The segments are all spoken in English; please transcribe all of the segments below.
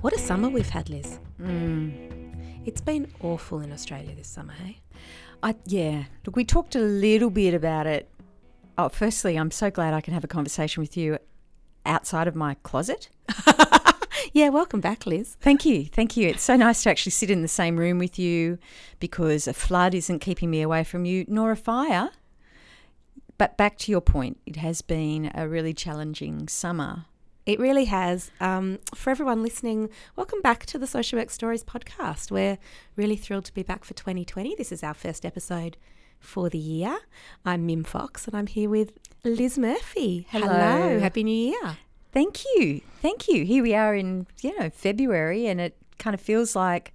What a summer we've had, Lis. Mm. It's been awful in Australia this summer, hey? I, yeah. Look, we talked a little bit about it. Oh, firstly, I'm so glad I can have a conversation with you outside of my closet. Yeah, welcome back, Lis. Thank you. Thank you. It's so nice to actually sit in the same room with you because a flood isn't keeping me away from you, nor a fire. But back to your point, it has been a really challenging summer. It really has. Um, for everyone listening, welcome back to the Social Work Stories podcast. We're really thrilled to be back for 2020. This is our first episode for the year. I'm Mim Fox and I'm here with Lis Murphy. Hello. Happy New Year. Thank you. Thank you. Here we are in, you know, February and it kind of feels like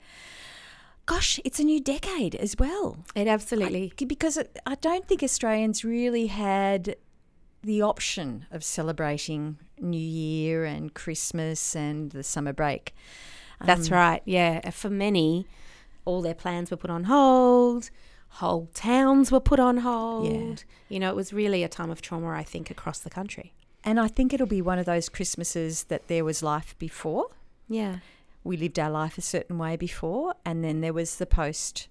gosh, it's a new decade as well. It absolutely. I- because it, I don't think Australians really had the option of celebrating New Year and Christmas and the summer break. That's Um, right. Yeah. For many, all their plans were put on hold. Whole towns were put on hold. Yeah. You know, it was really a time of trauma, I think, across the country. And I think it'll be one of those Christmases that there was life before. Yeah. We lived our life a certain way before, and then there was the post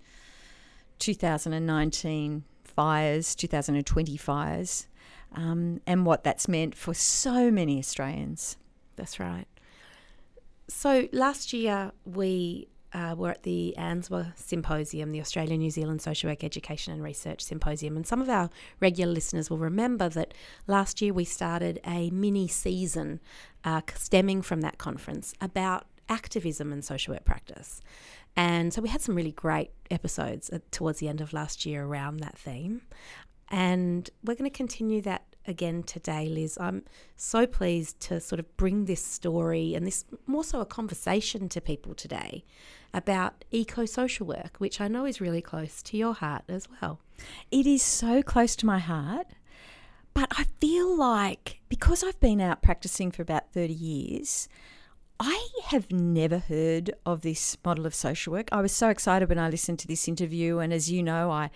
2019 fires, 2020 fires, um, and what that's meant for so many Australians. That's right. So last year we uh, were at the ANZSWWER Symposium, the Australia New Zealand Social Work Education and Research Symposium, and some of our regular listeners will remember that last year we started a mini season uh, stemming from that conference about activism and social work practice. And so we had some really great episodes towards the end of last year around that theme. And we're going to continue that again today, Lis. I'm so pleased to sort of bring this story and this more so a conversation to people today about eco social work, which I know is really close to your heart as well. It is so close to my heart, but I feel like because I've been out practicing for about 30 years, I have never heard of this model of social work. I was so excited when I listened to this interview, and as you know, I,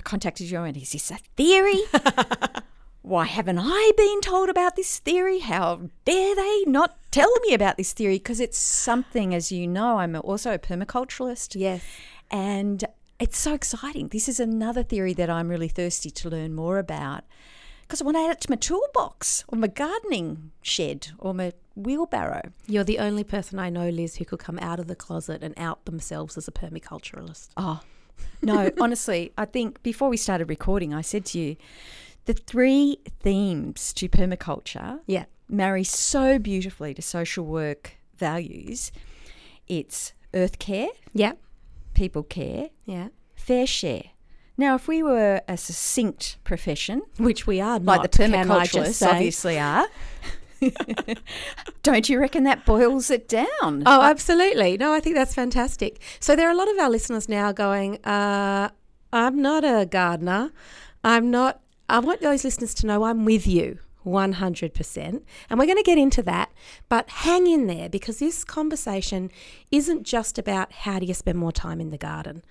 I contacted you and is this a theory? Why haven't I been told about this theory? How dare they not tell me about this theory? Because it's something, as you know, I'm also a permaculturalist. Yes. And it's so exciting. This is another theory that I'm really thirsty to learn more about because I want to add it to my toolbox or my gardening shed or my wheelbarrow. You're the only person I know, Lis, who could come out of the closet and out themselves as a permaculturalist. Oh, no, honestly, I think before we started recording, I said to you, the three themes to permaculture Yeah. marry so beautifully to social work values. It's earth care, Yeah. people care, Yeah. fair share. Now, if we were a succinct profession, Which we are like not, the permaculturists obviously are, don't you reckon that boils it down? Oh, absolutely. No, I think that's fantastic. So there are a lot of our listeners now going, uh, I'm not a gardener. I'm not, I want those listeners to know I'm with you 100%. And we're going to get into that. But hang in there because this conversation isn't just about how do you spend more time in the garden.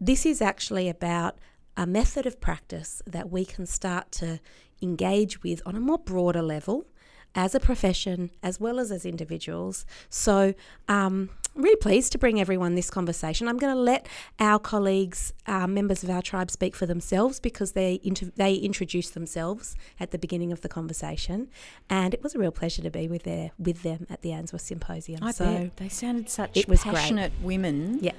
This is actually about a method of practice that we can start to engage with on a more broader level as a profession as well as as individuals. So, um, really pleased to bring everyone this conversation. I'm going to let our colleagues, uh, members of our tribe, speak for themselves because they inter- they introduced themselves at the beginning of the conversation, and it was a real pleasure to be with their with them at the ANZSWWER Symposium. I so, bet. They sounded such it was great. passionate women. Yeah.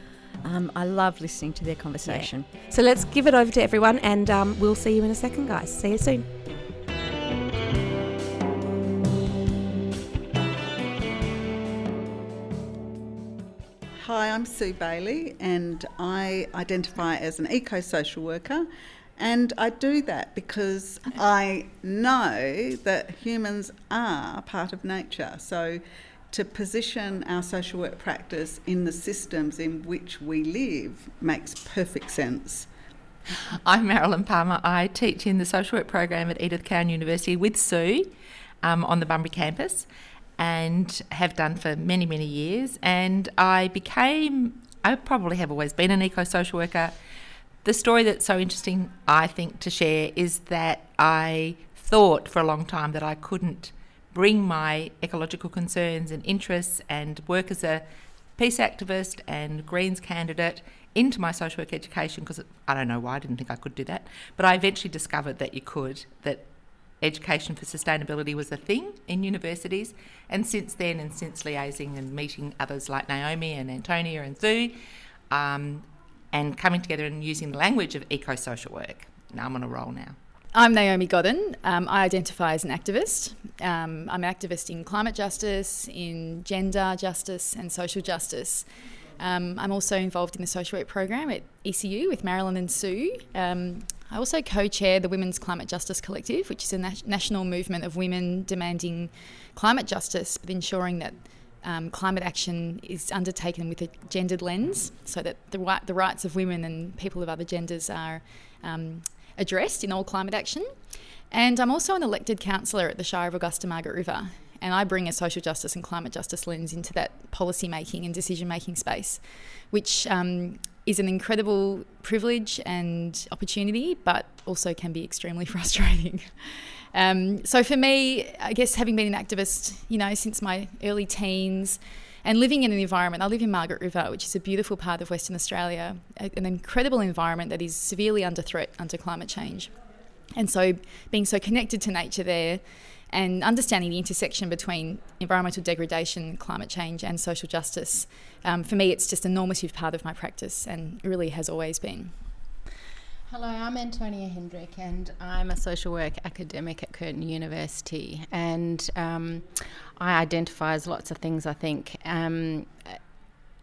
Um, I love listening to their conversation. so let's give it over to everyone, and um, we'll see you in a second, guys. See you soon. Hi, I'm Sue Bailey, and I identify as an eco social worker. And I do that because I know that humans are part of nature. So, to position our social work practice in the systems in which we live makes perfect sense. I'm Marilyn Palmer. I teach in the social work program at Edith Cowan University with Sue um, on the Bunbury campus and have done for many, many years. And I became, I probably have always been an eco social worker. The story that's so interesting, I think, to share is that I thought for a long time that I couldn't bring my ecological concerns and interests and work as a peace activist and Greens candidate into my social work education because I don't know why I didn't think I could do that, but I eventually discovered that you could, that education for sustainability was a thing in universities. And since then, and since liaising and meeting others like Naomi and Antonia and Sue, um, and coming together and using the language of eco social work, now I'm on a roll now. I'm Naomi Godden. Um, I identify as an activist. Um, I'm an activist in climate justice, in gender justice, and social justice. Um, I'm also involved in the social work program at ECU with Marilyn and Sue. Um, I also co chair the Women's Climate Justice Collective, which is a national movement of women demanding climate justice, but ensuring that um, climate action is undertaken with a gendered lens so that the, right, the rights of women and people of other genders are um, addressed in all climate action. And I'm also an elected councillor at the Shire of Augusta Margaret River, and I bring a social justice and climate justice lens into that policy making and decision making space, which um, is an incredible privilege and opportunity, but also can be extremely frustrating. Um, so for me, I guess having been an activist, you know, since my early teens, and living in an environment, I live in Margaret River, which is a beautiful part of Western Australia, an incredible environment that is severely under threat under climate change. And so being so connected to nature there and understanding the intersection between environmental degradation, climate change, and social justice, um, for me, it's just a normative part of my practice and really has always been. Hello, I'm Antonia Hendrick, and I'm a social work academic at Curtin University. And um, I identify as lots of things, I think. Um,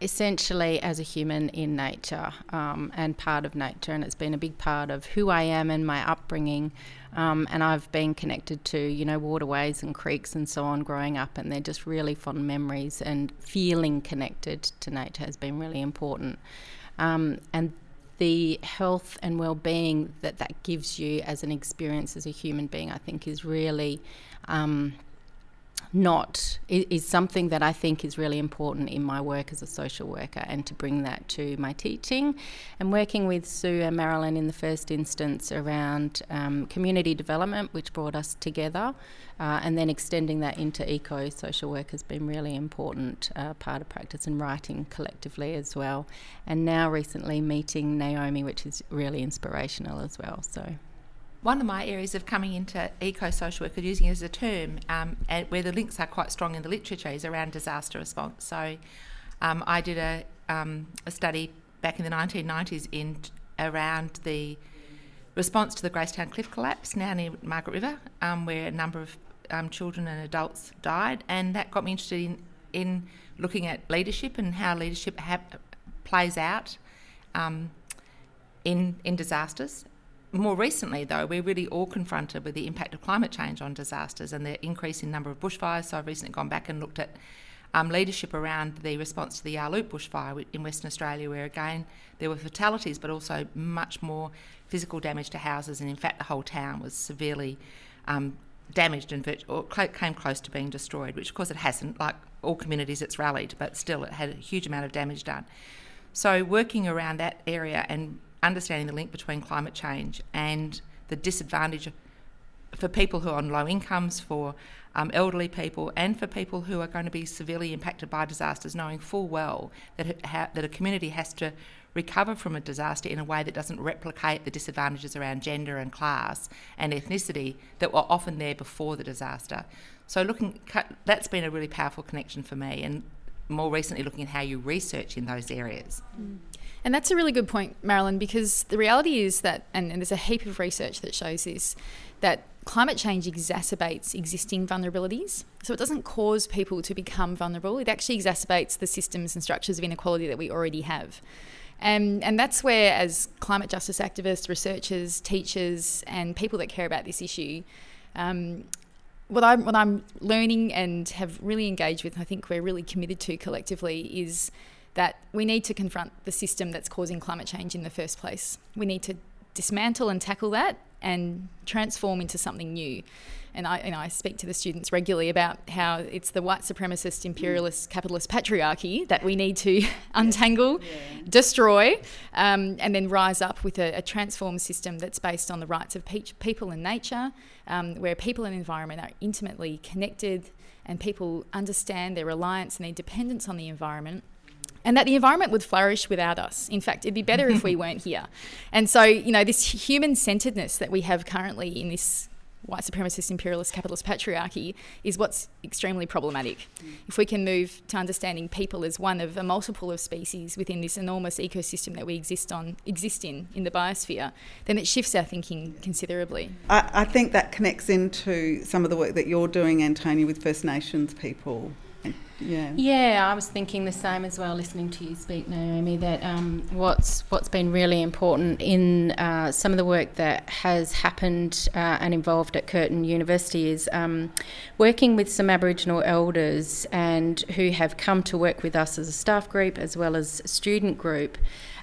essentially, as a human in nature um, and part of nature, and it's been a big part of who I am and my upbringing. Um, and I've been connected to, you know, waterways and creeks and so on growing up, and they're just really fond memories. And feeling connected to nature has been really important. Um, and the health and well-being that that gives you as an experience as a human being, I think, is really um, not is something that I think is really important in my work as a social worker and to bring that to my teaching. And working with Sue and Marilyn in the first instance around um, community development which brought us together uh, and then extending that into eco social work has been really important uh, part of practice and writing collectively as well. And now recently meeting Naomi which is really inspirational as well so one of my areas of coming into eco social work and using it as a term, um, where the links are quite strong in the literature, is around disaster response. So um, I did a, um, a study back in the 1990s in around the response to the Gracetown cliff collapse now near Margaret River, um, where a number of um, children and adults died, and that got me interested in in looking at leadership and how leadership ha- plays out um, in in disasters more recently, though, we're really all confronted with the impact of climate change on disasters and the increase in number of bushfires. So I've recently gone back and looked at um, leadership around the response to the Yarloop bushfire in Western Australia, where again there were fatalities, but also much more physical damage to houses, and in fact the whole town was severely um, damaged and virt- or came close to being destroyed. Which of course it hasn't. Like all communities, it's rallied, but still it had a huge amount of damage done. So working around that area and understanding the link between climate change and the disadvantage for people who are on low incomes, for um, elderly people, and for people who are going to be severely impacted by disasters, knowing full well that, ha- that a community has to recover from a disaster in a way that doesn't replicate the disadvantages around gender and class and ethnicity that were often there before the disaster. So, looking, that's been a really powerful connection for me, and more recently, looking at how you research in those areas. Mm. And that's a really good point, Marilyn, because the reality is that, and, and there's a heap of research that shows this, that climate change exacerbates existing vulnerabilities. So it doesn't cause people to become vulnerable, it actually exacerbates the systems and structures of inequality that we already have. And, and that's where, as climate justice activists, researchers, teachers, and people that care about this issue, um, what I'm, what I'm learning and have really engaged with, and I think we're really committed to collectively, is that we need to confront the system that's causing climate change in the first place. We need to dismantle and tackle that and transform into something new. And I, you know, I speak to the students regularly about how it's the white supremacist, imperialist, capitalist patriarchy that we need to untangle, yeah. destroy, um, and then rise up with a, a, transformed system that's based on the rights of pe- people and nature, um, where people and environment are intimately connected, and people understand their reliance and their dependence on the environment and that the environment would flourish without us. In fact, it'd be better if we weren't here. And so, you know, this human centeredness that we have currently in this white supremacist imperialist capitalist patriarchy is what's extremely problematic. Mm. If we can move to understanding people as one of a multiple of species within this enormous ecosystem that we exist on exist in in the biosphere, then it shifts our thinking considerably. I, I think that connects into some of the work that you're doing, Antonia, with First Nations people yeah. Yeah, I was thinking the same as well, listening to you speak, Naomi. That um, what's what's been really important in uh, some of the work that has happened uh, and involved at Curtin University is um, working with some Aboriginal elders and who have come to work with us as a staff group as well as student group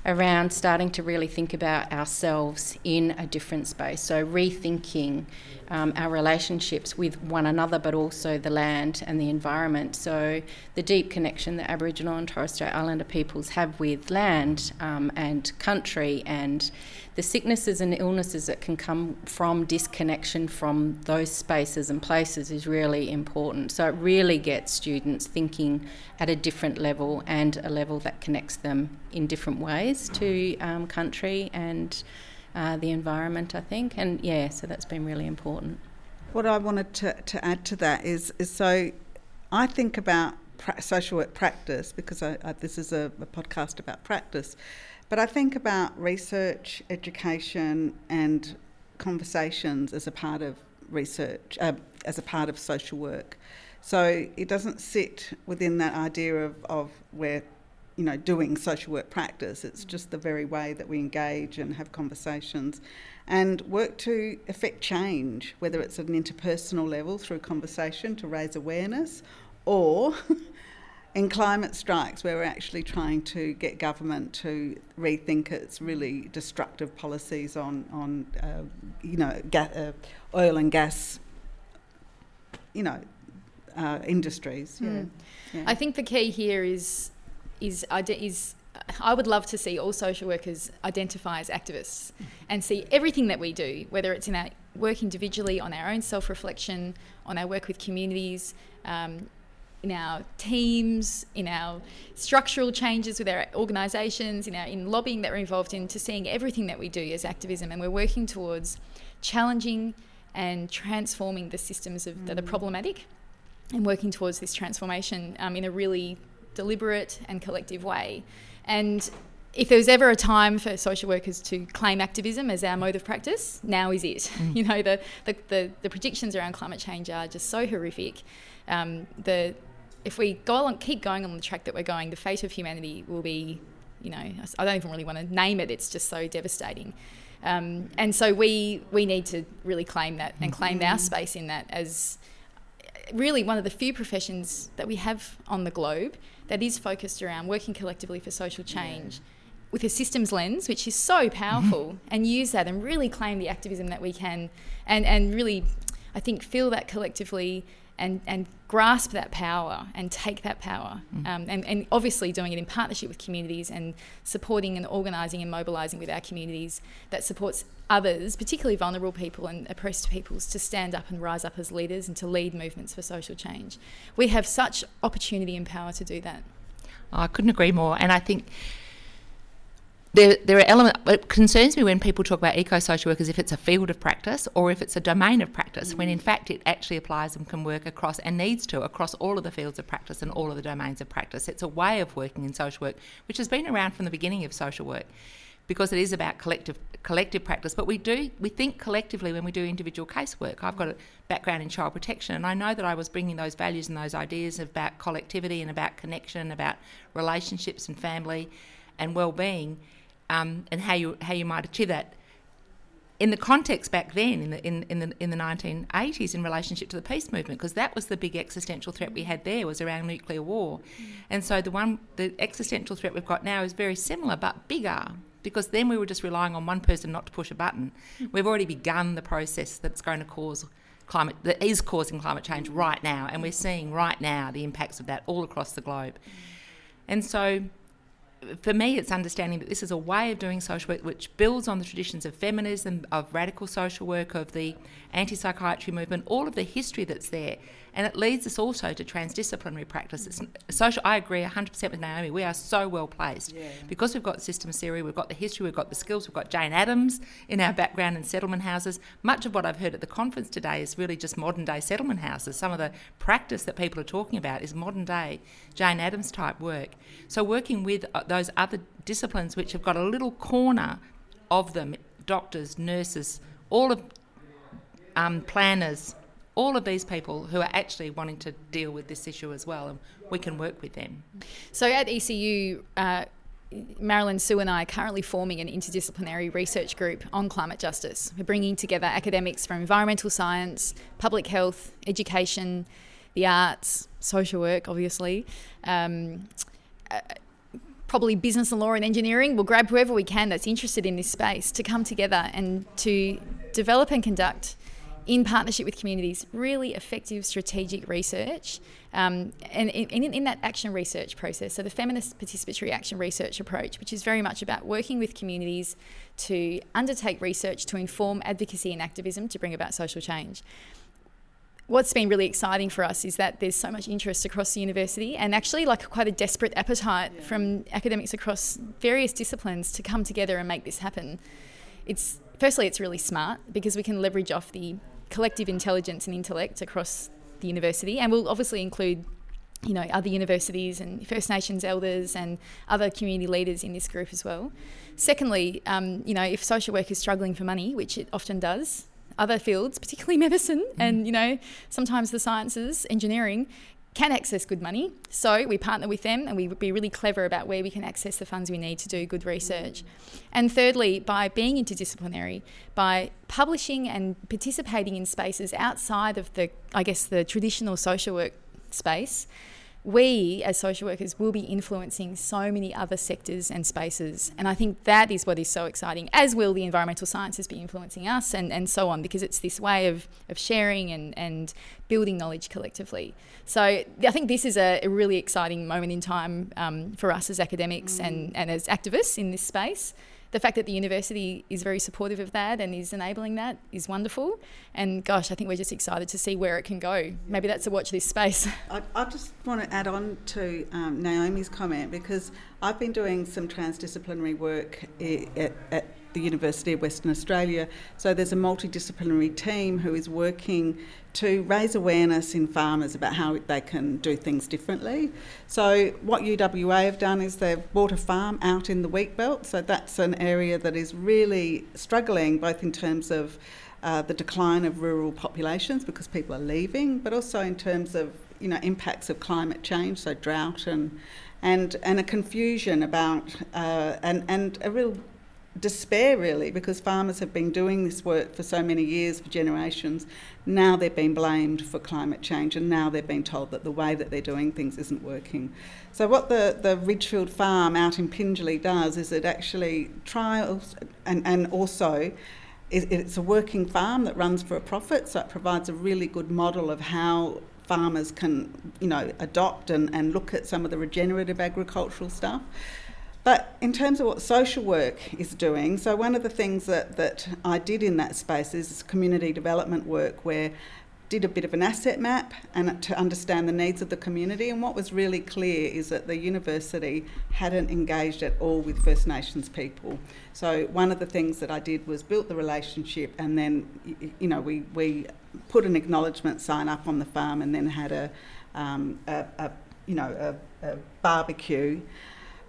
around starting to really think about ourselves in a different space. So, rethinking um, our relationships with one another, but also the land and the environment. So, the deep connection that Aboriginal and Torres Strait Islander peoples have with land um, and country and the sicknesses and illnesses that can come from disconnection from those spaces and places is really important. So it really gets students thinking at a different level and a level that connects them in different ways to um, country and uh, the environment, I think. And yeah, so that's been really important. What I wanted to, to add to that is, is so I think about pra- social work practice because I, I, this is a, a podcast about practice. But I think about research, education, and conversations as a part of research, uh, as a part of social work. So it doesn't sit within that idea of, of where, you know, doing social work practice. It's just the very way that we engage and have conversations and work to affect change, whether it's at an interpersonal level through conversation to raise awareness or in climate strikes, where we're actually trying to get government to rethink its really destructive policies on on uh, you know ga- uh, oil and gas, you know, uh, industries. Yeah. Mm. yeah. I think the key here is is is. I would love to see all social workers identify as activists and see everything that we do, whether it's in our work individually, on our own self reflection, on our work with communities, um, in our teams, in our structural changes with our organisations, in our in lobbying that we're involved in, to seeing everything that we do as activism, and we're working towards challenging and transforming the systems of, mm. that are mm. problematic, and working towards this transformation um, in a really deliberate and collective way. And if there was ever a time for social workers to claim activism as our mode of practice, now is it. Mm. You know, the, the, the, the, predictions around climate change are just so horrific. Um, the if we go along, keep going on the track that we're going, the fate of humanity will be, you know, I don't even really want to name it. It's just so devastating. Um, and so we we need to really claim that and claim mm-hmm. our space in that as really one of the few professions that we have on the globe that is focused around working collectively for social change. Yeah. With a systems lens, which is so powerful, and use that and really claim the activism that we can, and, and really, I think, feel that collectively and, and grasp that power and take that power. Mm. Um, and, and obviously doing it in partnership with communities and supporting and organising and mobilising with our communities that supports others, particularly vulnerable people and oppressed peoples, to stand up and rise up as leaders and to lead movements for social change. We have such opportunity and power to do that. I couldn't agree more. And I think there, there are elements. It concerns me when people talk about eco-social work as if it's a field of practice or if it's a domain of practice, mm. when in fact it actually applies and can work across and needs to across all of the fields of practice and all of the domains of practice. It's a way of working in social work which has been around from the beginning of social work, because it is about collective collective practice. But we do we think collectively when we do individual casework. I've got a background in child protection, and I know that I was bringing those values and those ideas about collectivity and about connection, about relationships and family, and well-being um, and how you how you might achieve that. In the context back then, in the in, in the in the 1980s, in relationship to the peace movement, because that was the big existential threat we had there was around nuclear war, mm. and so the one the existential threat we've got now is very similar but bigger because then we were just relying on one person not to push a button. We've already begun the process that's going to cause climate that is causing climate change right now, and we're seeing right now the impacts of that all across the globe. And so for me, it's understanding that this is a way of doing social work which builds on the traditions of feminism, of radical social work, of the anti psychiatry movement, all of the history that's there. And it leads us also to transdisciplinary practice. It's social. I agree 100% with Naomi. We are so well placed yeah. because we've got systems theory, we've got the history, we've got the skills, we've got Jane Addams in our background in settlement houses. Much of what I've heard at the conference today is really just modern day settlement houses. Some of the practice that people are talking about is modern day Jane Addams type work. So working with uh, those other disciplines which have got a little corner of them, doctors, nurses, all of um, planners all of these people who are actually wanting to deal with this issue as well, and we can work with them. So at ECU, uh, Marilyn, Sue, and I are currently forming an interdisciplinary research group on climate justice. We're bringing together academics from environmental science, public health, education, the arts, social work, obviously. Um, uh, probably business and law and engineering. We'll grab whoever we can that's interested in this space to come together and to develop and conduct in partnership with communities, really effective strategic research. Um, and in, in, in, that action research process, so the feminist participatory action research approach, which is very much about working with communities to undertake research to inform advocacy and activism to bring about social change. What's been really exciting for us is that there's so much interest across the university and actually like quite a desperate appetite yeah. from academics across various disciplines to come together and make this happen. It's firstly it's really smart because we can leverage off the collective intelligence and intellect across the university, and we'll obviously include you know other universities and First Nations elders and other community leaders in this group as well. Secondly, um, you know if social work is struggling for money, which it often does, other fields, particularly medicine mm. and you know sometimes the sciences, engineering, can access good money. So we partner with them and we be really clever about where we can access the funds we need to do good research. And thirdly, by being interdisciplinary, by publishing and participating in spaces outside of the, I guess, the traditional social work space, we as social workers will be influencing so many other sectors and spaces. And I think that is what is so exciting, as will the environmental sciences be influencing us and, and so on, because it's this way of, of sharing and, and building knowledge collectively. So I think this is a, a really exciting moment in time um, for us as academics mm. and, and as activists in this space the fact that the university is very supportive of that and is enabling that is wonderful. And gosh, I think we're just excited to see where it can go. Maybe that's a watch this space. I, I just want to add on to um, Naomi's comment because I've been doing some transdisciplinary work at, at the University of Western Australia. So there's a multidisciplinary team who is working to raise awareness in farmers about how they can do things differently. So what UWA have done is they've bought a farm out in the wheat belt. So that's an area that is really struggling both in terms of uh, the decline of rural populations because people are leaving, but also in terms of you know impacts of climate change, so drought and and and a confusion about uh, and and a real despair really because farmers have been doing this work for so many years for generations. Now they're being blamed for climate change and now they're being told that the way that they're doing things isn't working. So what the, the ridgefield farm out in Pingelly does is it actually trials and, and also it's a working farm that runs for a profit so it provides a really good model of how farmers can you know adopt and, and look at some of the regenerative agricultural stuff but in terms of what social work is doing, so one of the things that, that I did in that space is community development work where did a bit of an asset map and to understand the needs of the community and what was really clear is that the university hadn't engaged at all with First Nations people. So one of the things that I did was built the relationship and then you know we, we put an acknowledgement sign up on the farm and then had a, um, a, a you know a, a barbecue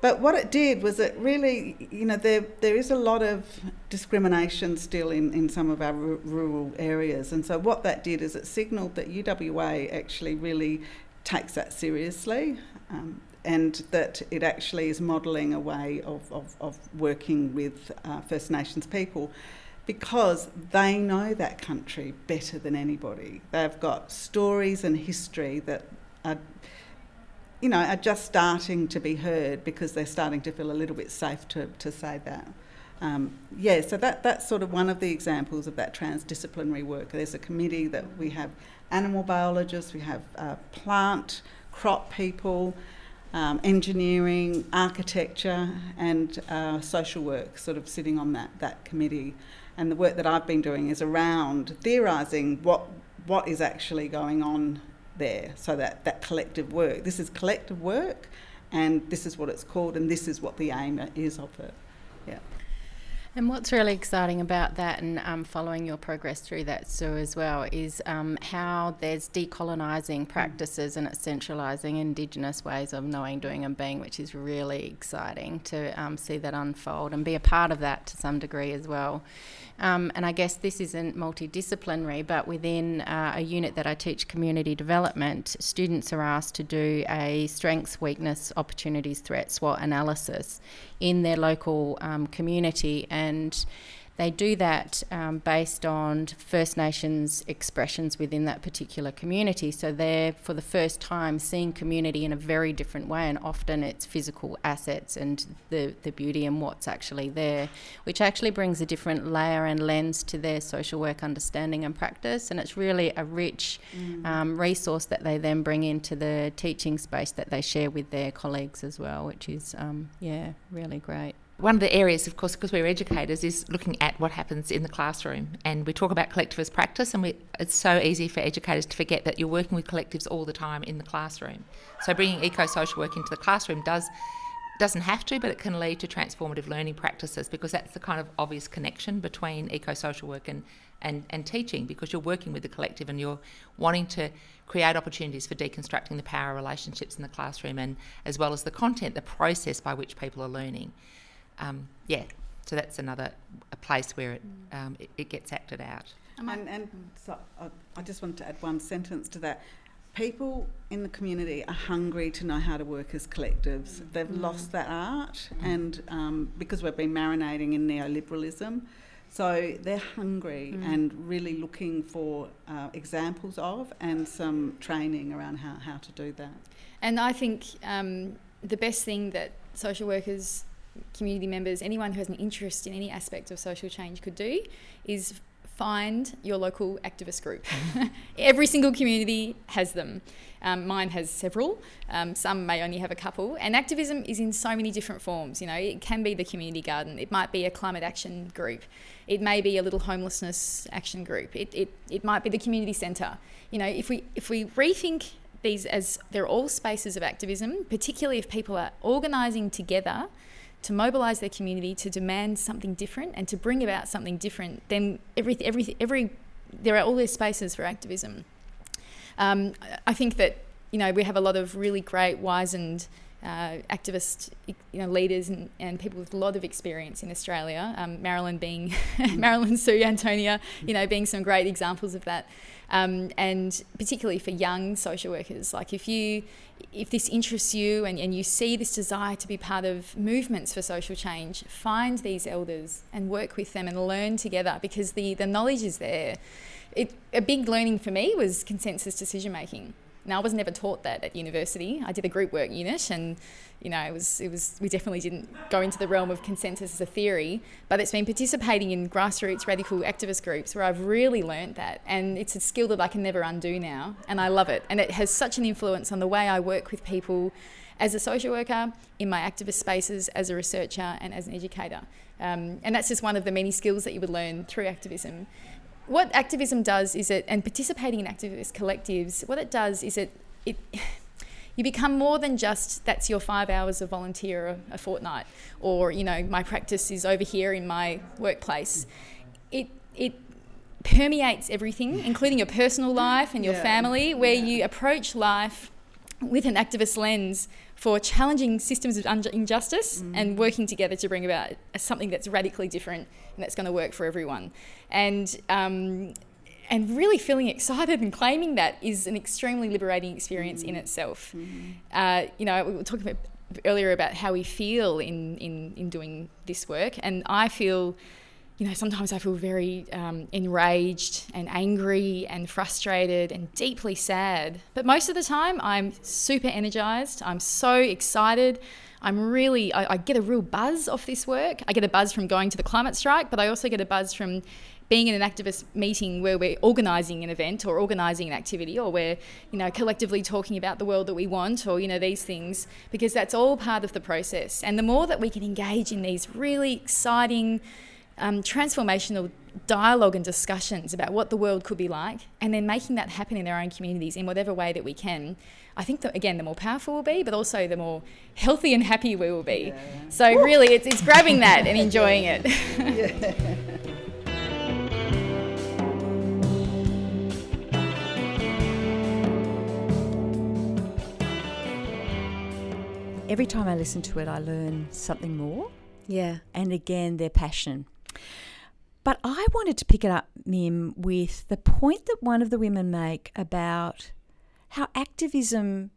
but what it did was it really, you know, there there is a lot of discrimination still in, in some of our r- rural areas. And so what that did is it signalled that UWA actually really takes that seriously. Um, and that it actually is modelling a way of, of, of working with uh, First Nations people because they know that country better than anybody. They've got stories and history that are you know, are just starting to be heard because they're starting to feel a little bit safe to, to say that. Um, yeah, so that, that's sort of one of the examples of that transdisciplinary work. There's a committee that we have animal biologists, we have uh, plant, crop people, um, engineering, architecture, and uh, social work sort of sitting on that, that committee. And the work that I've been doing is around theorising what, what is actually going on there. So that, that collective work. This is collective work, and this is what it's called, and this is what the aim is of it. Yeah. And what's really exciting about that and um, following your progress through that, Sue, as well, is um, how there's decolonising practices and it's centralising Indigenous ways of knowing, doing, and being, which is really exciting to um, see that unfold and be a part of that to some degree as well. Um, and I guess this isn't multidisciplinary, but within uh, a unit that I teach community development, students are asked to do a strengths, weakness, opportunities, threat SWOT analysis in their local um, community. And they do that um, based on First Nations expressions within that particular community. So they're, for the first time, seeing community in a very different way, and often it's physical assets and the, the beauty and what's actually there, which actually brings a different layer and lens to their social work understanding and practice. And it's really a rich mm. um, resource that they then bring into the teaching space that they share with their colleagues as well, which is, um, yeah, really great one of the areas, of course, because we're educators, is looking at what happens in the classroom. And we talk about collectivist practice, and we, it's so easy for educators to forget that you're working with collectives all the time in the classroom. So bringing eco-social work into the classroom does doesn't have to, but it can lead to transformative learning practices because that's the kind of obvious connection between eco-social work and, and, and teaching because you're working with the collective and you're wanting to create opportunities for deconstructing the power relationships in the classroom and as well as the content, the process by which people are learning um, yeah, so that's another a place where it, um, it, it, gets acted out. And, and so I, I just wanted to add one sentence to that. People in the community are hungry to know how to work as collectives. They've mm. lost that art, mm. and um, because we've been marinating in neoliberalism, so they're hungry mm. and really looking for uh, examples of and some training around how, how to do that. And I think um, the best thing that social workers community members, anyone who has an interest in any aspect of social change could do is find your local activist group. Every single community has them. Um, mine has several. Um, some may only have a couple. And activism is in so many different forms. You know, it can be the community garden. It might be a climate action group. It may be a little homelessness action group. It, it, it might be the community centre. You know, if we if we rethink these as they're all spaces of activism, particularly if people are organising together to mobilize their community to demand something different and to bring about something different, then every, every, every, there are all these spaces for activism. Um, I think that you know we have a lot of really great, wizened uh, activist you know, leaders and, and people with a lot of experience in Australia. Um, Marilyn being Marilyn, Sue, Antonia, you know, being some great examples of that. Um, and particularly for young social workers, like if you if this interests you and, and you see this desire to be part of movements for social change, find these elders and work with them and learn together because the, the knowledge is there. It, a big learning for me was consensus decision making. Now, I was never taught that at university. I did a group work unit, and you know, it was it was we definitely didn't go into the realm of consensus as a theory. But it's been participating in grassroots radical activist groups where I've really learnt that, and it's a skill that I can never undo now, and I love it. And it has such an influence on the way I work with people as a social worker, in my activist spaces, as a researcher, and as an educator. Um, and that's just one of the many skills that you would learn through activism what activism does is it, and participating in activist collectives, what it does is it, it you become more than just that's your five hours of volunteer a, a fortnight, or you know my practice is over here in my workplace. It it permeates everything, including your personal life and your yeah. family, where yeah. you approach life with an activist lens for challenging systems of injustice mm. and working together to bring about something that's radically different and that's going to work for everyone. And um, and really feeling excited and claiming that is an extremely liberating experience mm. in itself. Mm. Uh, you know, we were talking about earlier about how we feel in, in, in doing this work, and I feel you know, sometimes I feel very um, enraged and angry and frustrated and deeply sad. But most of the time, I'm super energized. I'm so excited. I'm really, I, I, get a real buzz off this work. I get a buzz from going to the climate strike, but I also get a buzz from being in an activist meeting where we're organising an event or organising an activity or we're, you know, collectively talking about the world that we want or, you know, these things, because that's all part of the process. And the more that we can engage in these really exciting, um, transformational dialogue and discussions about what the world could be like, and then making that happen in their own communities in whatever way that we can. I think that again, the more powerful we'll be, but also the more healthy and happy we will be. Yeah. So really, it's, it's grabbing that and enjoying it. Every time I listen to it, I learn something more. Yeah. And again, their passion. But I wanted to pick it up, Mim, with the point that one of the women make about how activism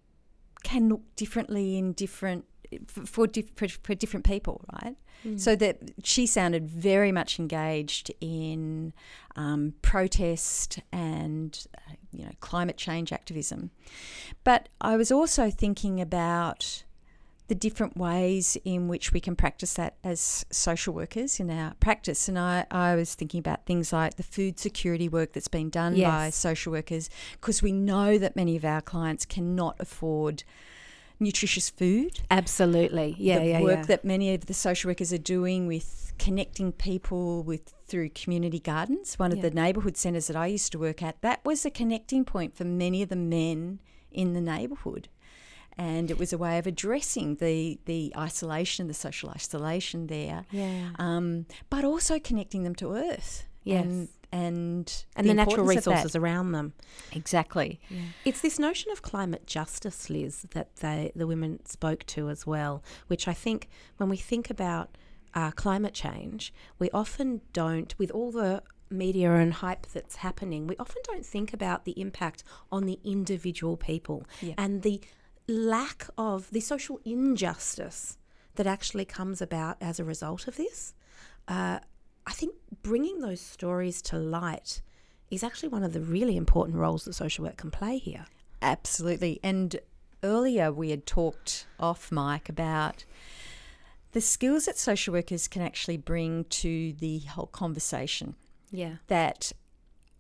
can look differently in different for, for, for different people, right? Mm. So that she sounded very much engaged in um, protest and uh, you know climate change activism, but I was also thinking about the different ways in which we can practice that as social workers in our practice. And I, I was thinking about things like the food security work that's been done yes. by social workers, because we know that many of our clients cannot afford nutritious food. Absolutely. Yeah, the yeah, work yeah. that many of the social workers are doing with connecting people with through community gardens. One of the neighbourhood centres that I used to work at, that was a connecting point for many of the men in the neighbourhood and it was a way of addressing the the isolation, the social isolation there. Yeah. Um, but also connecting them to Earth. Yes. And and, and the, the natural resources around them. Exactly. Yeah. It's this notion of climate justice, Lis, that they, the women spoke to as well, which I think when we think about uh, climate change, we often don't, with all the media and hype that's happening, we often don't think about the impact on the individual people yeah. and the lack of the social injustice that actually comes about as a result of this. Uh, I think bringing those stories to light is actually one of the really important roles that social work can play here. Absolutely. And earlier we had talked off mic about the skills that social workers can actually bring to the whole conversation. Yeah. That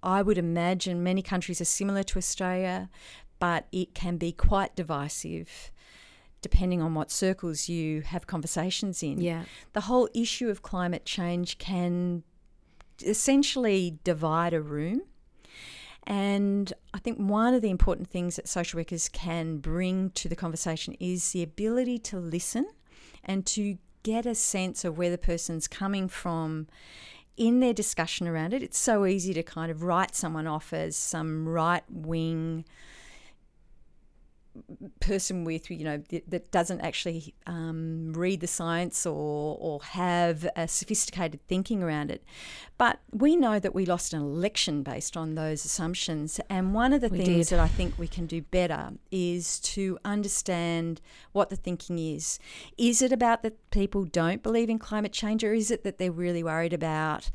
I would imagine many countries are similar to Australia, but it can be quite divisive depending on what circles you have conversations in. Yeah. The whole issue of climate change can essentially divide a room. And I think one of the important things that social workers can bring to the conversation is the ability to listen and to get a sense of where the person's coming from in their discussion around it. It's so easy to kind of write someone off as some right wing person with you know that doesn't actually um, read the science or or have a sophisticated thinking around it. But we know that we lost an election based on those assumptions. And one of the we things did. that I think we can do better is to understand what the thinking is. Is it about that people don't believe in climate change or is it that they're really worried about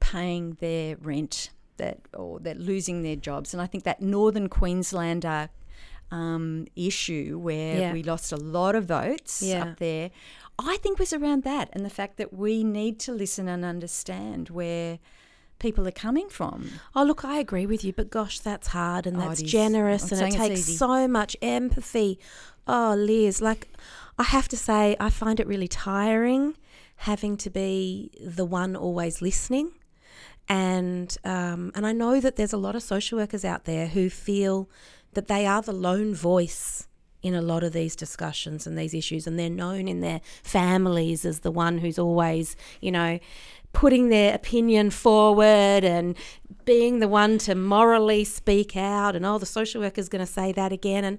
paying their rent that or they're losing their jobs? And I think that northern Queenslander um, issue where yeah. we lost a lot of votes yeah. up there, I think was around that and the fact that we need to listen and understand where people are coming from. Oh, look, I agree with you, but gosh, that's hard and oh, that's generous and it takes so much empathy. Oh, Lis, like I have to say, I find it really tiring having to be the one always listening. And um, and I know that there's a lot of social workers out there who feel that they are the lone voice in a lot of these discussions and these issues, and they're known in their families as the one who's always, you know, putting their opinion forward and being the one to morally speak out, and oh, the social worker's going to say that again. And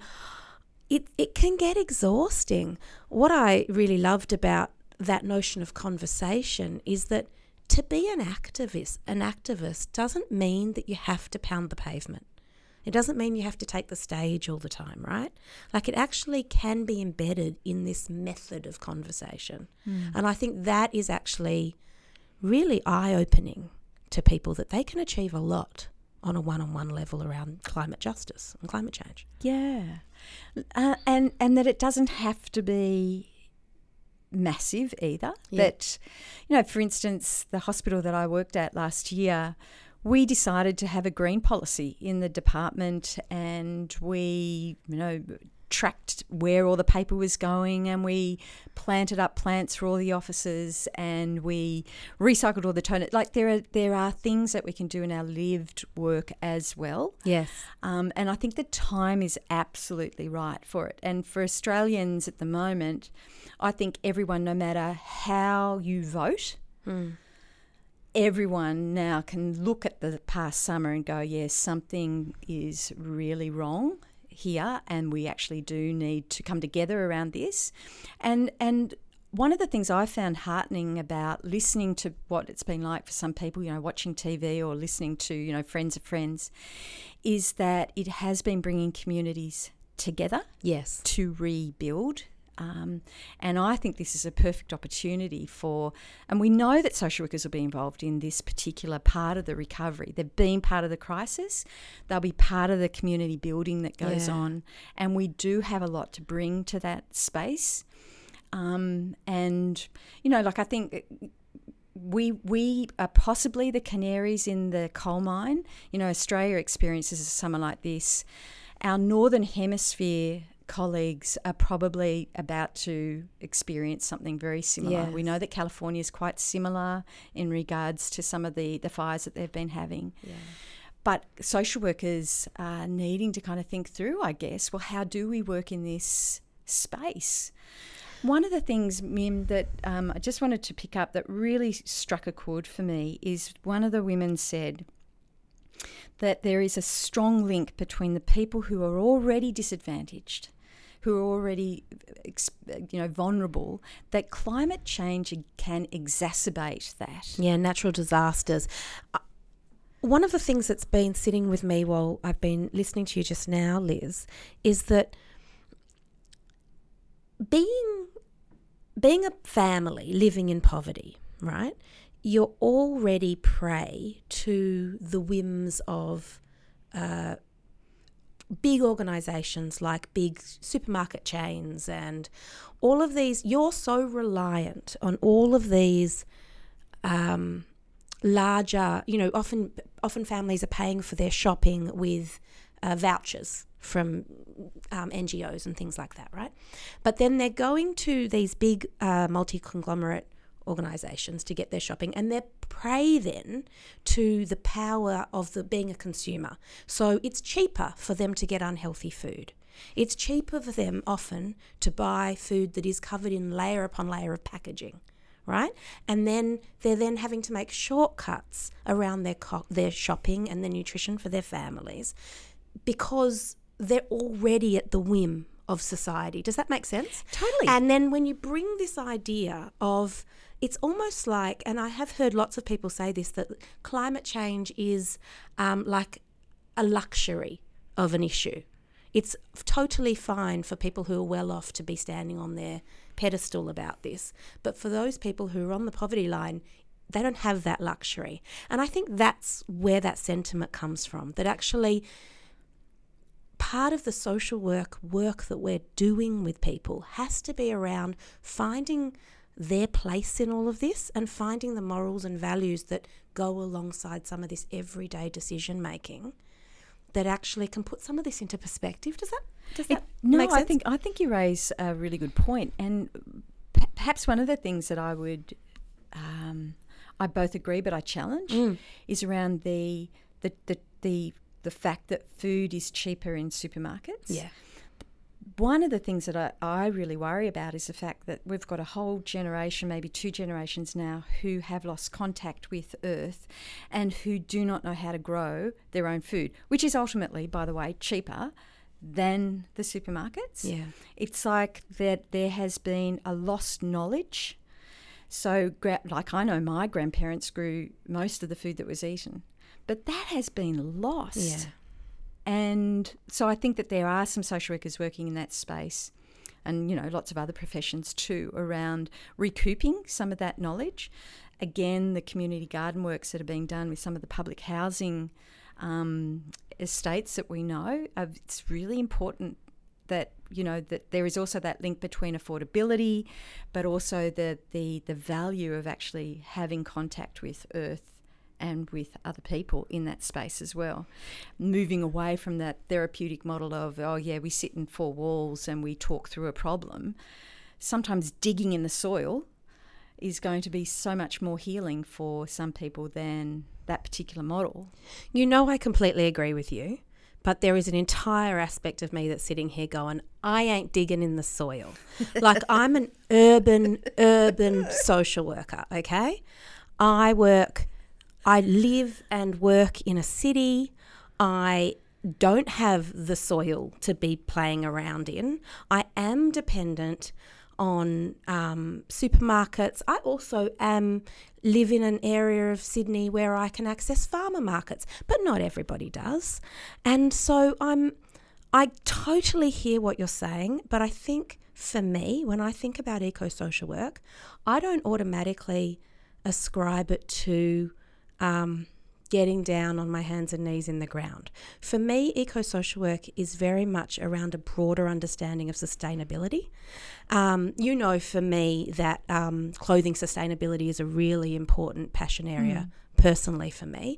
it, it can get exhausting. What I really loved about that notion of conversation is that to be an activist, an activist doesn't mean that you have to pound the pavement. It doesn't mean you have to take the stage all the time, right? Like it actually can be embedded in this method of conversation. Mm. And I think that is actually really eye opening to people that they can achieve a lot on a one on one level around climate justice and climate change. Yeah, uh, and and that it doesn't have to be massive either. Yeah. That you know, for instance, the hospital that I worked at last year. We decided to have a green policy in the department, and we, you know, tracked where all the paper was going and we planted up plants for all the offices and we recycled all the toilet like there are there are things that we can do in our lived work as well Yes. um, and I think the time is absolutely right for it. And for Australians at the moment, I think everyone, no matter how you vote, everyone now can look at the past summer and go, yes, something is really wrong here, and we actually do need to come together around this. And and one of the things I found heartening about listening to what it's been like for some people, you know, watching TV or listening to, you know, friends of friends, is that it has been bringing communities together Yes. to rebuild. Um, and I think this is a perfect opportunity for, and we know that social workers will be involved in this particular part of the recovery. They've been part of the crisis, they'll be part of the community building that goes Yeah. on. And we do have a lot to bring to that space. Um, and, you know, like I think we we are possibly the canaries in the coal mine. You know, Australia experiences a summer like this. Our northern hemisphere colleagues are probably about to experience something very similar. Yes. We know that California is quite similar in regards to some of the, the fires that they've been having. But social workers are needing to kind of think through, I guess, well, how do we work in this space? One of the things, Mim, that um, I just wanted to pick up that really struck a chord for me is one of the women said that there is a strong link between the people who are already disadvantaged, who are already you know vulnerable, that climate change can exacerbate that. Yeah, natural disasters. Uh, One of the things that's been sitting with me while I've been listening to you just now, Lis, is that being being a family living in poverty, right? You're already prey to the whims of uh, big organizations like big supermarket chains and all of these. You're so reliant on all of these um, larger, you know, often often families are paying for their shopping with uh, vouchers from um, NGOs and things like that, right? But then they're going to these big uh, multi conglomerate organizations to get their shopping and they're prey then to the power of the being a consumer so it's cheaper for them to get unhealthy food it's cheaper for them often to buy food that is covered in layer upon layer of packaging right? And then they're then having to make shortcuts around their co- their shopping and their nutrition for their families because they're already at the whim of society. Does that make sense? Totally. And then when you bring this idea of it's almost like, and I have heard lots of people say this, that climate change is um, like a luxury of an issue. It's totally fine for people who are well off to be standing on their pedestal about this. But for those people who are on the poverty line, they don't have that luxury. And I think that's where that sentiment comes from that actually part of the social work work that we're doing with people has to be around finding their place in all of this and finding the morals and values that go alongside some of this everyday decision making that actually can put some of this into perspective. Does that does that no, I think I think you raise a really good point, and p- perhaps one of the things that I would, um, I both agree but I challenge, Mm. is around the the, the the the fact that food is cheaper in supermarkets. yeah. One of the things that I, I really worry about is the fact that we've got a whole generation, maybe two generations now, who have lost contact with Earth and who do not know how to grow their own food, which is ultimately, by the way, cheaper than the supermarkets. Yeah. It's like that there has been a lost knowledge. So, like I know my grandparents grew most of the food that was eaten, but that has been lost. Yeah. And so I think that there are some social workers working in that space and, you know, lots of other professions too around recouping some of that knowledge. again, the community garden works that are being done with some of the public housing um, estates that we know, uh, it's really important that you know that there is also that link between affordability, but also the the the value of actually having contact with earth and with other people in that space as well. Moving away from that therapeutic model of, oh, yeah, we sit in four walls and we talk through a problem. Sometimes digging in the soil is going to be so much more healing for some people than that particular model. You know, I completely agree with you. But there is an entire aspect of me that's sitting here going, I ain't digging in the soil. like I'm an urban, urban social worker, okay? I work, I live and work in a city. I don't have the soil to be playing around in. I am dependent on um, supermarkets. I also am live in an area of Sydney where I can access farmer markets, but not everybody does. And so I'm I totally hear what you're saying, but I think for me, when I think about eco social work, I don't automatically ascribe it to um, getting down on my hands and knees in the ground. For me, eco social work is very much around a broader understanding of sustainability. Um, you know, for me, that um, clothing sustainability is a really important passion area. Mm. Personally, for me.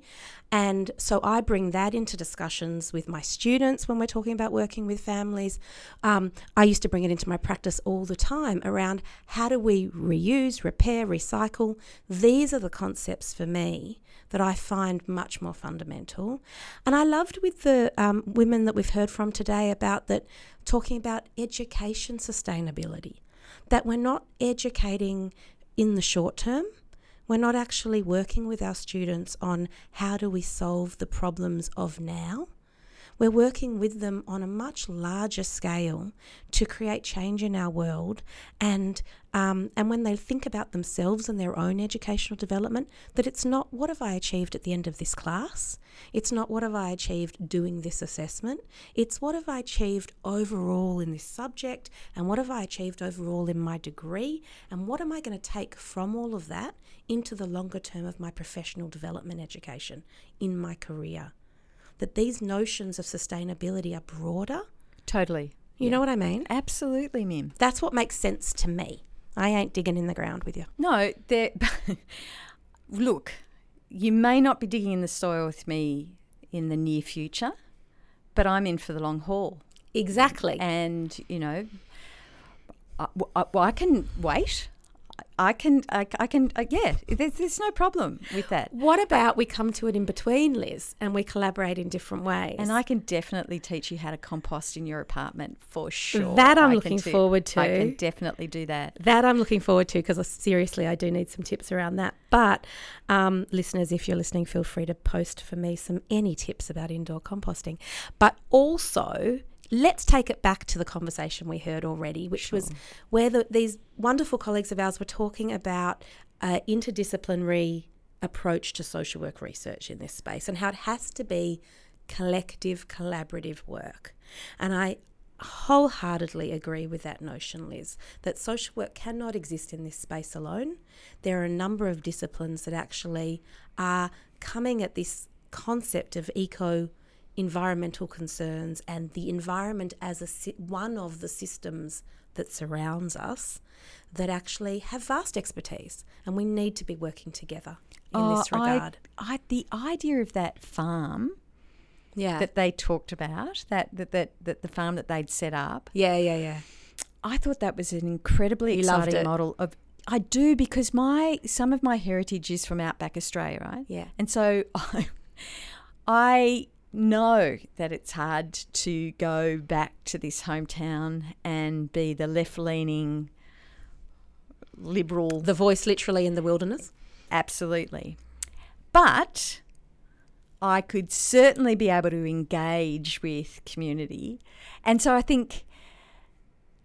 And so I bring that into discussions with my students when we're talking about working with families. Um, I used to bring it into my practice all the time around how do we reuse, repair, recycle. These are the concepts for me that I find much more fundamental. And I loved with the um, women that we've heard from today about that talking about education sustainability, that we're not educating in the short term. We're not actually working with our students on how do we solve the problems of now we're working with them on a much larger scale to create change in our world, and um, and when they think about themselves and their own educational development, that it's not what have I achieved at the end of this class. It's not what have I achieved doing this assessment. It's what have I achieved overall in this subject, and what have I achieved overall in my degree, and what am I going to take from all of that into the longer term of my professional development education in my career that these notions of sustainability are broader. Totally. You yeah. know what I mean? Absolutely, Mim. That's what makes sense to me. I ain't digging in the ground with you. No, there. look, you may not be digging in the soil with me in the near future, but I'm in for the long haul. Exactly. And, you know, I, I, I can wait. I can, I, I can, uh, yeah, there's, there's no problem with that. What about we come to it in between, Lis, and we collaborate in different ways? And I can definitely teach you how to compost in your apartment for sure. That I'm I looking forward to. I can definitely do that. That I'm looking forward to because seriously, I do need some tips around that. But um, listeners, if you're listening, feel free to post for me some any tips about indoor composting. But also, let's take it back to the conversation we heard already, which sure. was where the, these wonderful colleagues of ours were talking about uh, interdisciplinary approach to social work research in this space and how it has to be collective, collaborative work. And I wholeheartedly agree with that notion, Lis, that social work cannot exist in this space alone. There are a number of disciplines that actually are coming at this concept of eco environmental concerns and the environment as a one of the systems that surrounds us that actually have vast expertise and we need to be working together in oh, this regard. I, I, the idea of that farm yeah. that they talked about, that, that, that, that the farm that they'd set up. Yeah, yeah, yeah. I thought that was an incredibly you exciting model of I do because my some of my heritage is from outback Australia, right? Yeah. And so I I know that it's hard to go back to this hometown and be the left leaning liberal. The voice literally in the wilderness? Absolutely. But I could certainly be able to engage with community. And so I think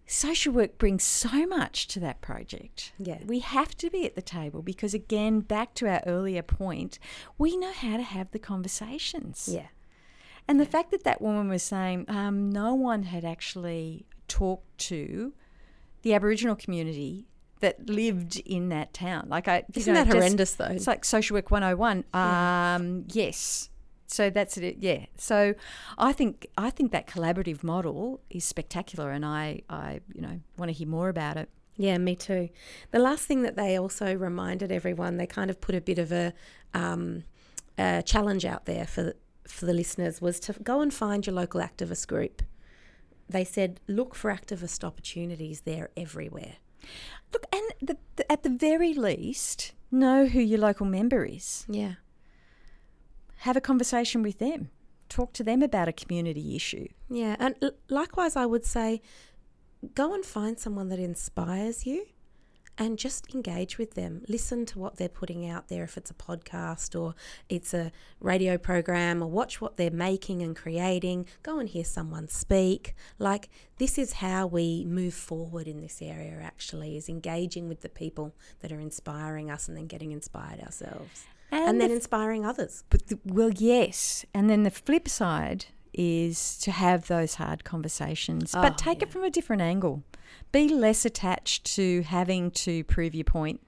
social work brings so much to that project. Yeah. We have to be at the table because, again, back to our earlier point, we know how to have the conversations. Yeah. And the fact that that woman was saying um, no one had actually talked to the Aboriginal community that lived in that town. Like I, Isn't know, that just- horrendous though? It's like social work 101. Um, yes. So that's it. Yeah. So I think I think that collaborative model is spectacular, and I, I you know want to hear more about it. Yeah, me too. The last thing that they also reminded everyone, they kind of put a bit of a, um, a challenge out there for for the listeners was to go and find your local activist group. They said look for activist opportunities; they're everywhere. Look, and the, the, at the very least, know who your local member is. Yeah, Have a conversation with them. Talk to them about a community issue. yeah, and l- likewise, I would say go and find someone that inspires you. And just engage with them. Listen to what they're putting out there, if it's a podcast or it's a radio program, or watch what they're making and creating. Go and hear someone speak. Like, this is how we move forward in this area, actually, is engaging with the people that are inspiring us and then getting inspired ourselves. And, then the inspiring others. But the, well, yes, and then the flip side is to have those hard conversations, Oh, but take yeah. it from a different angle. Be less attached to having to prove your point.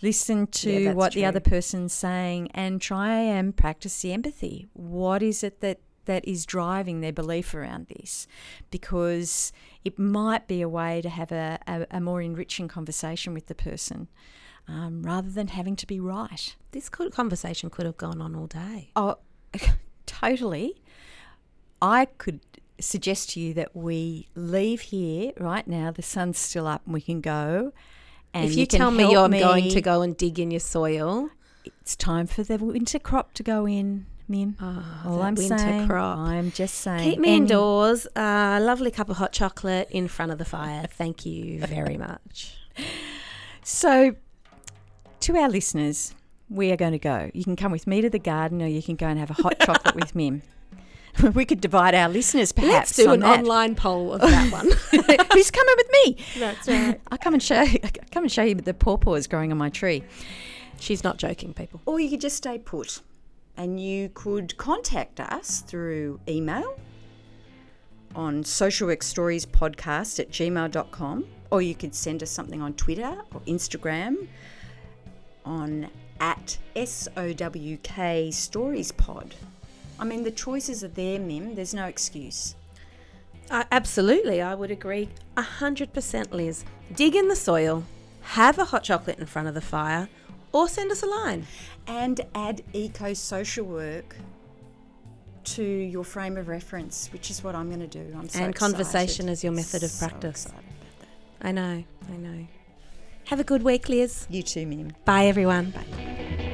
Listen to Yeah, what the other person's saying and try and practice the empathy. What is it that that is driving their belief around this? Because it might be a way to have a, a, a more enriching conversation with the person. Um, rather than having to be right. This could, conversation could have gone on all day. Oh, totally. I could suggest to you that we leave here right now. The sun's still up and we can go. And if you, can tell me you're me- going to go and dig in your soil, it's time for the winter crop to go in, Mim. oh, All I'm winter saying, crop. I'm just saying. Keep me indoors. A uh, lovely cup of hot chocolate in front of the fire. Thank you very much. So, to our listeners, we are going to go. You can come with me to the garden, or you can go and have a hot chocolate with Mim. we could divide our listeners, perhaps. Let's do on an that. online poll of that one. Who's coming with me? That's right. I'll come and show you, I'll come and show you the pawpaws growing on my tree. She's not joking, people. Or you could just stay put. And you could contact us through email on social work stories podcast at gmail.com or you could send us something on Twitter or Instagram on at SOWK Stories Pod. I mean, the choices are there, Mim. There's no excuse. Uh, absolutely, I would agree. A hundred percent, Lis. Dig in the soil, have a hot chocolate in front of the fire, or send us a line. and add eco social work to your frame of reference, which is what I'm going to do. I'm so And conversation excited. as your method of practice. that. I know, I know. Have a good week, Lis. You too, Mim. Bye, everyone. Bye.